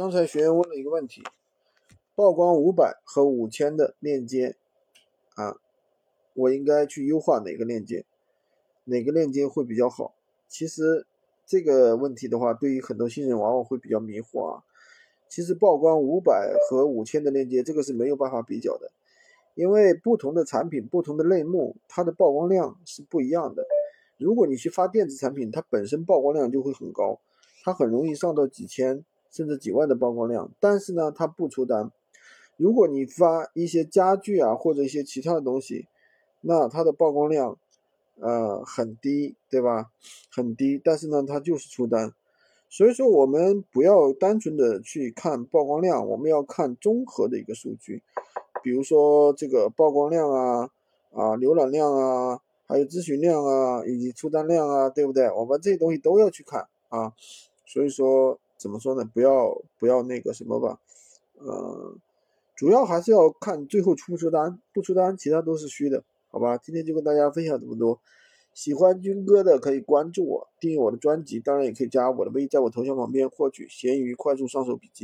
刚才学员问了一个问题：曝光五百和五千的链接啊，我应该去优化哪个链接？哪个链接会比较好？其实这个问题的话，对于很多新人往往会比较迷惑啊。其实曝光五百和五千的链接，这个是没有办法比较的，因为不同的产品、不同的类目，它的曝光量是不一样的。如果你去发电子产品，它本身曝光量就会很高，它很容易上到几千甚至几万的曝光量，但是呢，它不出单。如果你发一些家具啊或者一些其他的东西，那它的曝光量呃很低，对吧？很低，但是呢，它就是出单。所以说，我们不要单纯的去看曝光量，我们要看综合的一个数据，比如说这个曝光量啊啊浏览量啊。还有咨询量啊，以及出单量啊，对不对？我们这些东西都要去看啊。所以说，怎么说呢？不要不要那个什么吧，呃，主要还是要看最后出不出单，不出单，其他都是虚的，好吧？今天就跟大家分享这么多。喜欢军哥的可以关注我，订阅我的专辑，当然也可以加我的微，在我头像旁边获取闲鱼快速上手笔记。